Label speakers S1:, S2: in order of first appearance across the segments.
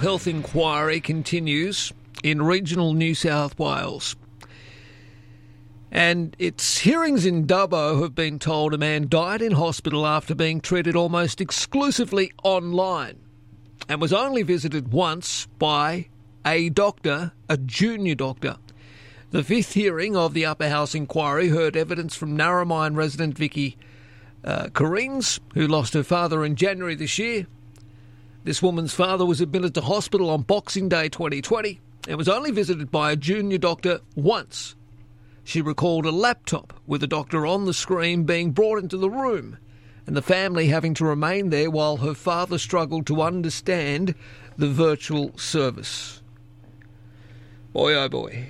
S1: health inquiry continues in regional New South Wales. And its hearings in Dubbo have been told a man died in hospital after being treated almost exclusively online and was only visited once by a doctor, a junior doctor. The fifth hearing of the Upper House inquiry heard evidence from Narromine resident Vicky uh, who lost her father in January this year. This woman's father was admitted to hospital on Boxing Day 2020 and was only visited by a junior doctor once she recalled a laptop with the doctor on the screen being brought into the room and the family having to remain there while her father struggled to understand the virtual service. Boy, oh boy.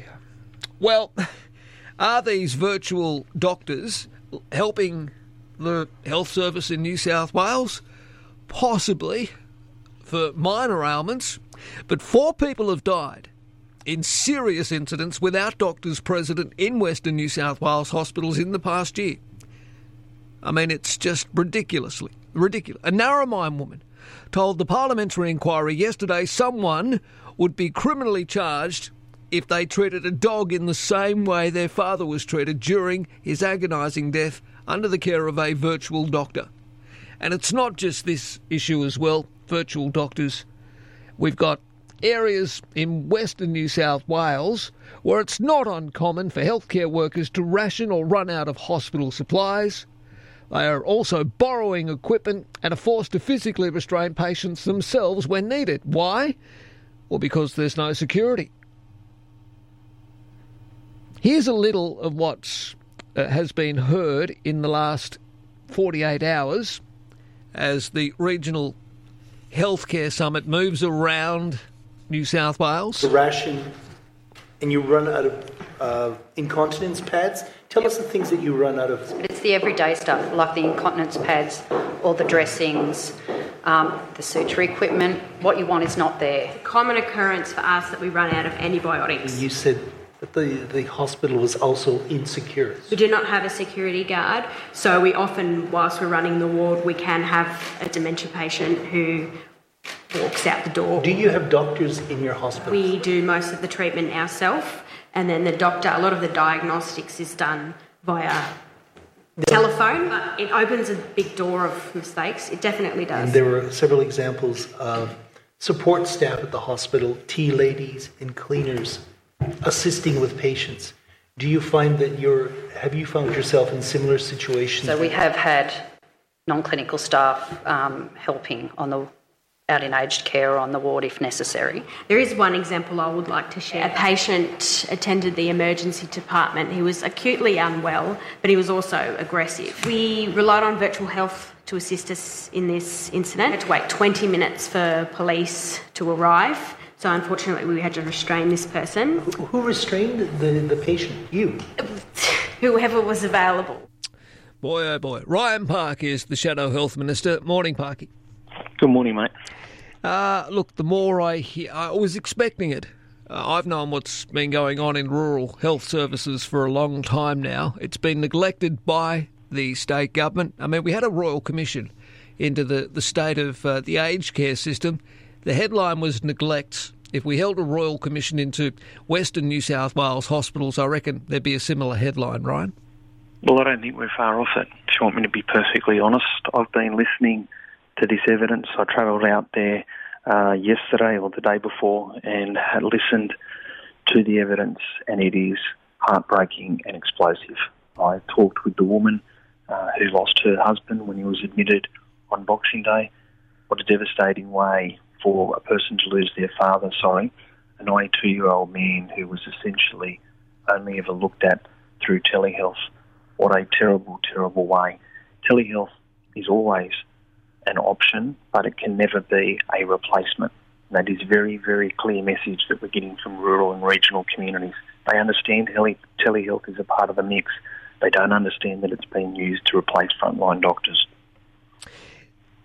S1: Well, are these virtual doctors helping the health service in New South Wales? Possibly for minor ailments, but four people have died in serious incidents without doctors present in Western New South Wales hospitals in the past year. I mean, it's just ridiculously ridiculous. A Narromine woman told the parliamentary inquiry yesterday someone would be criminally charged if they treated a dog in the same way their father was treated during his agonising death under the care of a virtual doctor. And it's not just this issue as well, virtual doctors. We've got areas in western New South Wales where it's not uncommon for healthcare workers to ration or run out of hospital supplies. They are also borrowing equipment and are forced to physically restrain patients themselves when needed. Why? Well, because there's no security. Here's a little of what uh, has been heard in the last 48 hours as the regional healthcare summit moves around New South Wales.
S2: The ration, and you run out of uh, incontinence pads. Tell us the things that you run out of.
S3: It's the everyday stuff, like the incontinence pads, all the dressings, um, the suture equipment. What you want is not there.
S4: Common occurrence for us that we run out of antibiotics.
S2: You said that the, the hospital was also insecure.
S4: We do not have a security guard, so we often, whilst we're running the ward, we can have a dementia patient who walks out the door.
S2: Do you have doctors in your hospital?
S4: We do most of the treatment ourselves, and then the doctor, a lot of the diagnostics is done via the telephone, but it opens a big door of mistakes. It definitely does.
S2: And there were several examples of support staff at the hospital, tea ladies and cleaners assisting with patients. Do you find that you're, have you found yourself in similar situations?
S3: So we have had non-clinical staff um, helping on the out in aged care or on the ward if necessary.
S4: There is one example I would like to share. A patient attended the emergency department. He was acutely unwell, but he was also aggressive. We relied on virtual health to assist us in this incident. We had to wait 20 minutes for police to arrive. So unfortunately, we had to restrain this person.
S2: Who restrained the, the patient? You?
S4: Whoever was available.
S1: Boy, oh boy. Ryan Park is the Shadow Health Minister. Morning, Parky.
S5: Good morning, mate.
S1: Uh, look, the more I hear, I was expecting it. Uh, I've known what's been going on in rural health services for a long time now. It's been neglected by the state government. I mean, we had a royal commission into the, the state of uh, the aged care system. The headline was neglect. If we held a royal commission into Western New South Wales hospitals, I reckon there'd be a similar headline, Ryan.
S5: Well, I don't think we're far off it. If you want me to be perfectly honest, I've been listening to this evidence. I travelled out there uh, yesterday or the day before and had listened to the evidence, and it is heartbreaking and explosive. I talked with the woman uh, who lost her husband when he was admitted on Boxing Day. What a devastating way for a person to lose their father, sorry, a 92 year old man who was essentially only ever looked at through telehealth. What a terrible, terrible way. Telehealth is always an option, but it can never be a replacement. And that is very, very clear message that we're getting from rural and regional communities. They understand tele- telehealth is a part of the mix. They don't understand that it's being used to replace frontline doctors.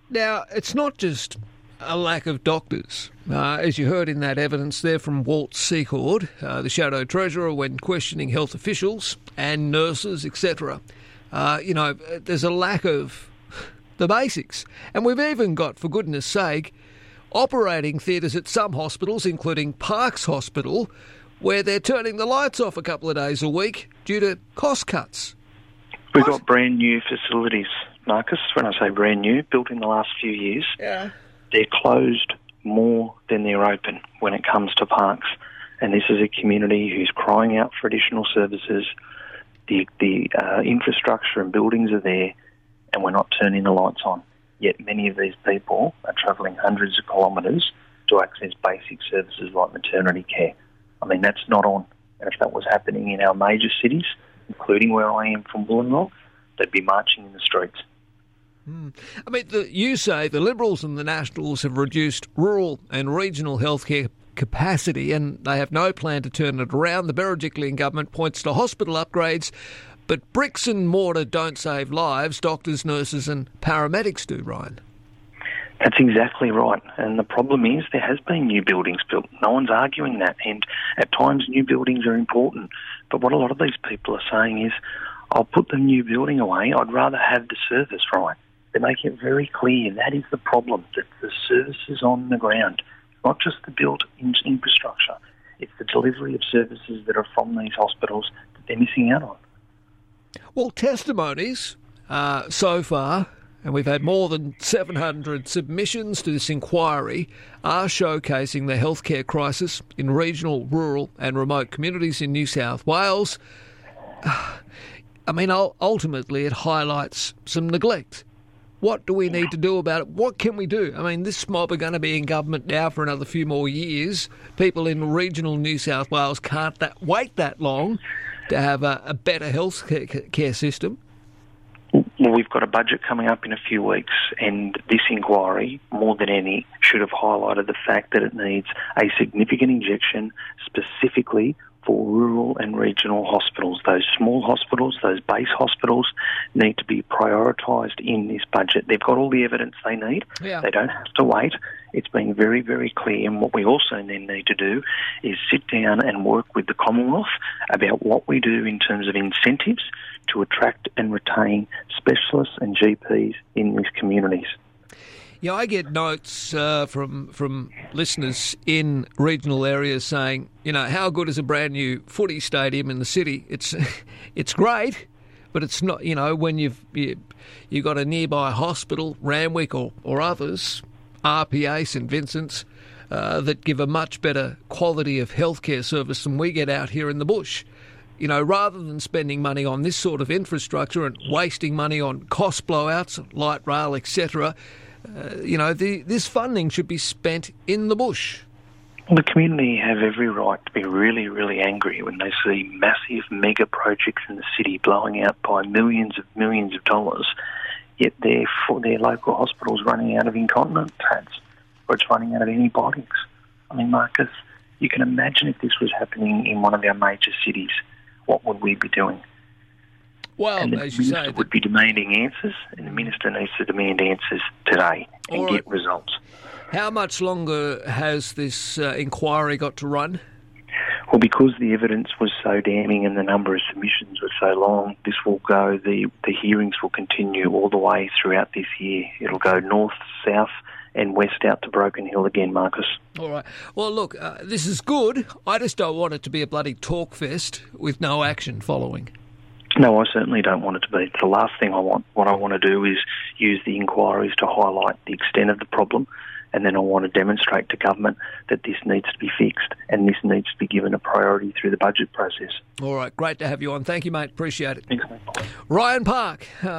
S1: Now, it's not just a lack of doctors. Uh, as you heard in that evidence there from Walt Secord, uh, the Shadow Treasurer, when questioning health officials and nurses, etc., uh, you know, there's a lack of the basics. And we've even got, for goodness sake, operating theatres at some hospitals, including Parks Hospital, where they're turning the lights off a couple of days a week due to cost cuts.
S5: We've got brand new facilities, Marcus. When I say brand new, built in the last few years.
S1: Yeah.
S5: They're closed more than they're open when it comes to parks. And this is a community who's crying out for additional services. The, the uh, infrastructure and buildings are there, and we're not turning the lights on. Yet many of these people are travelling hundreds of kilometres to access basic services like maternity care. I mean, that's not on. And if that was happening in our major cities, including where I am from Rock, they'd be marching in the streets.
S1: Mm. I mean, the, you say the Liberals and the Nationals have reduced rural and regional healthcare capacity and they have no plan to turn it around. The Berejiklian government points to hospital upgrades, but bricks and mortar don't save lives. Doctors, nurses, and paramedics do, Ryan.
S5: That's exactly right. And the problem is there has been new buildings built. No one's arguing that. And at times new buildings are important. But what a lot of these people are saying is, I'll put the new building away. I'd rather have the service right. They make it very clear that is the problem, that the services on the ground, not just the built infrastructure, it's the delivery of services that are from these hospitals that they're missing out on.
S1: Well, testimonies uh, so far and we've had more than 700 submissions to this inquiry, are showcasing the healthcare crisis in regional, rural, and remote communities in New South Wales. I mean, ultimately, it highlights some neglect. What do we need to do about it? What can we do? I mean, this mob are going to be in government now for another few more years. People in regional New South Wales can't that, wait that long to have a, a better health care system.
S5: Well, we've got a budget coming up in a few weeks, and this inquiry, more than any, should have highlighted the fact that it needs a significant injection specifically for rural and regional hospitals. Those small hospitals, those base hospitals, need to be prioritised in this budget. They've got all the evidence they need. Yeah. They don't have to wait. It's been very, very clear. And what we also then need to do is sit down and work with the Commonwealth about what we do in terms of incentives to attract and retain specialists and GPs in these communities.
S1: Yeah, I get notes uh, from from listeners in regional areas saying, you know, how good is a brand new footy stadium in the city? It's it's great, but it's not. You know, when you've you, you got a nearby hospital, Randwick or or others, RPA, St Vincent's, uh, that give a much better quality of healthcare service than we get out here in the bush you know, rather than spending money on this sort of infrastructure and wasting money on cost blowouts, light rail, etc., you know, the, this funding should be spent in the bush.
S5: the community have every right to be really, really angry when they see massive mega projects in the city blowing out by millions of millions of dollars, yet their, their local hospitals running out of incontinent pads or it's running out of antibiotics. I mean, Marcus, you can imagine if this was happening in one of our major cities what would we be doing?
S1: Well,
S5: and the
S1: as
S5: you
S1: say,
S5: the... would be demanding answers, and the minister needs to demand answers today and right. get results.
S1: How much longer has this uh, inquiry got to run?
S5: Well, because the evidence was so damning and the number of submissions was so long, this will go. the The hearings will continue all the way throughout this year. It'll go north, south, and west out to Broken Hill again, Marcus.
S1: All right. Well, look, uh, this is good. I just don't want it to be a bloody talk fest with no action following.
S5: No, I certainly don't want it to be. The last thing I want, what I want to do is use the inquiries to highlight the extent of the problem, and then I want to demonstrate to government that this needs to be fixed and this needs to be given a priority through the budget process.
S1: All right, great to have you on. Thank you, mate. Appreciate it.
S5: Thanks, mate.
S1: Ryan Park. Uh,